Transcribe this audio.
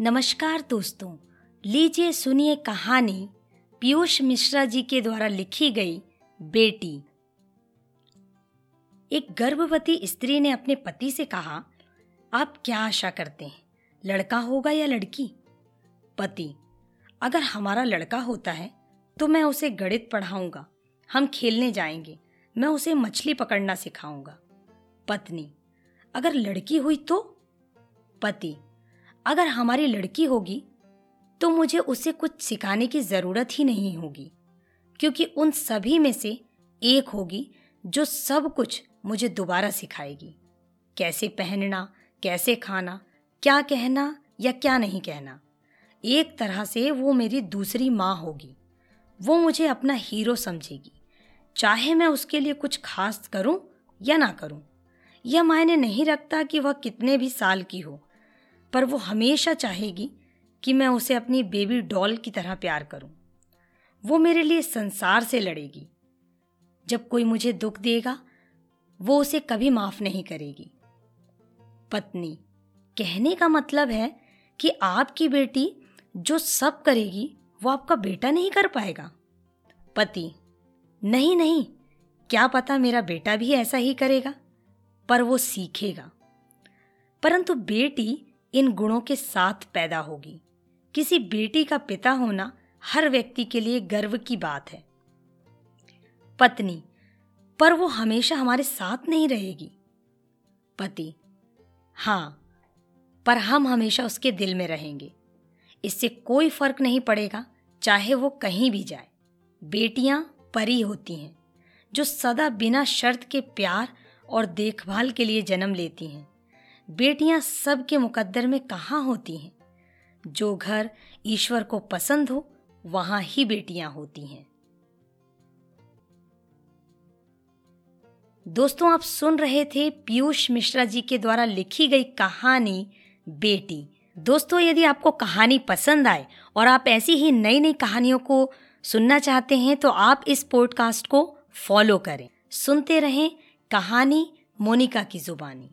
नमस्कार दोस्तों, लीजिए सुनिए कहानी पीयूष मिश्रा जी के द्वारा लिखी गई बेटी। एक गर्भवती स्त्री ने अपने पति से कहा, आप क्या आशा करते हैं, लड़का होगा या लड़की? पति, अगर हमारा लड़का होता है तो मैं उसे गणित पढ़ाऊँगा, हम खेलने जाएँगे, मैं उसे मछली पकड़ना सिखाऊँगा। पत्नी, अगर लड़की हुई तो? पति अगर हमारी लड़की होगी तो मुझे उसे कुछ सिखाने की ज़रूरत ही नहीं होगी, क्योंकि उन सभी में से एक होगी जो सब कुछ मुझे दोबारा सिखाएगी। कैसे पहनना, कैसे खाना, क्या कहना या क्या नहीं कहना। एक तरह से वो मेरी दूसरी माँ होगी। वो मुझे अपना हीरो समझेगी। चाहे मैं उसके लिए कुछ खास करूँ या ना करूँ, यह मायने नहीं रखता कि वह कितने भी साल की हो। पर वो हमेशा चाहेगी कि मैं उसे अपनी बेबी डॉल की तरह प्यार करूँ। वो मेरे लिए संसार से लड़ेगी। जब कोई मुझे दुख देगा, वो उसे कभी माफ़ नहीं करेगी। पत्नी, कहने का मतलब है कि आपकी बेटी जो सब करेगी, वो आपका बेटा नहीं कर पाएगा। पति, नहीं नहीं, क्या पता मेरा बेटा भी ऐसा ही करेगा, पर वो सीखेगा। परंतु बेटी इन गुणों के साथ पैदा होगी। किसी बेटी का पिता होना हर व्यक्ति के लिए गर्व की बात है। पत्नी, पर वो हमेशा हमारे साथ नहीं रहेगी। पति हाँ पर हम हमेशा उसके दिल में रहेंगे। इससे कोई फ़र्क नहीं पड़ेगा, चाहे वो कहीं भी जाए। बेटियाँ परी होती हैं, जो सदा बिना शर्त के प्यार और देखभाल के लिए जन्म लेती हैं। बेटियाँ सबके मुकद्दर में कहाँ होती हैं? जो घर ईश्वर को पसंद हो, वहाँ ही बेटियाँ होती हैं। दोस्तों, आप सुन रहे थे पीयूष मिश्रा जी के द्वारा लिखी गई कहानी, बेटी। दोस्तों, यदि आपको कहानी पसंद आए और आप ऐसी ही नई नई कहानियों को सुनना चाहते हैं तो आप इस पॉडकास्ट को फॉलो करें। सुनते रहें कहानी मोनिका की जुबानी।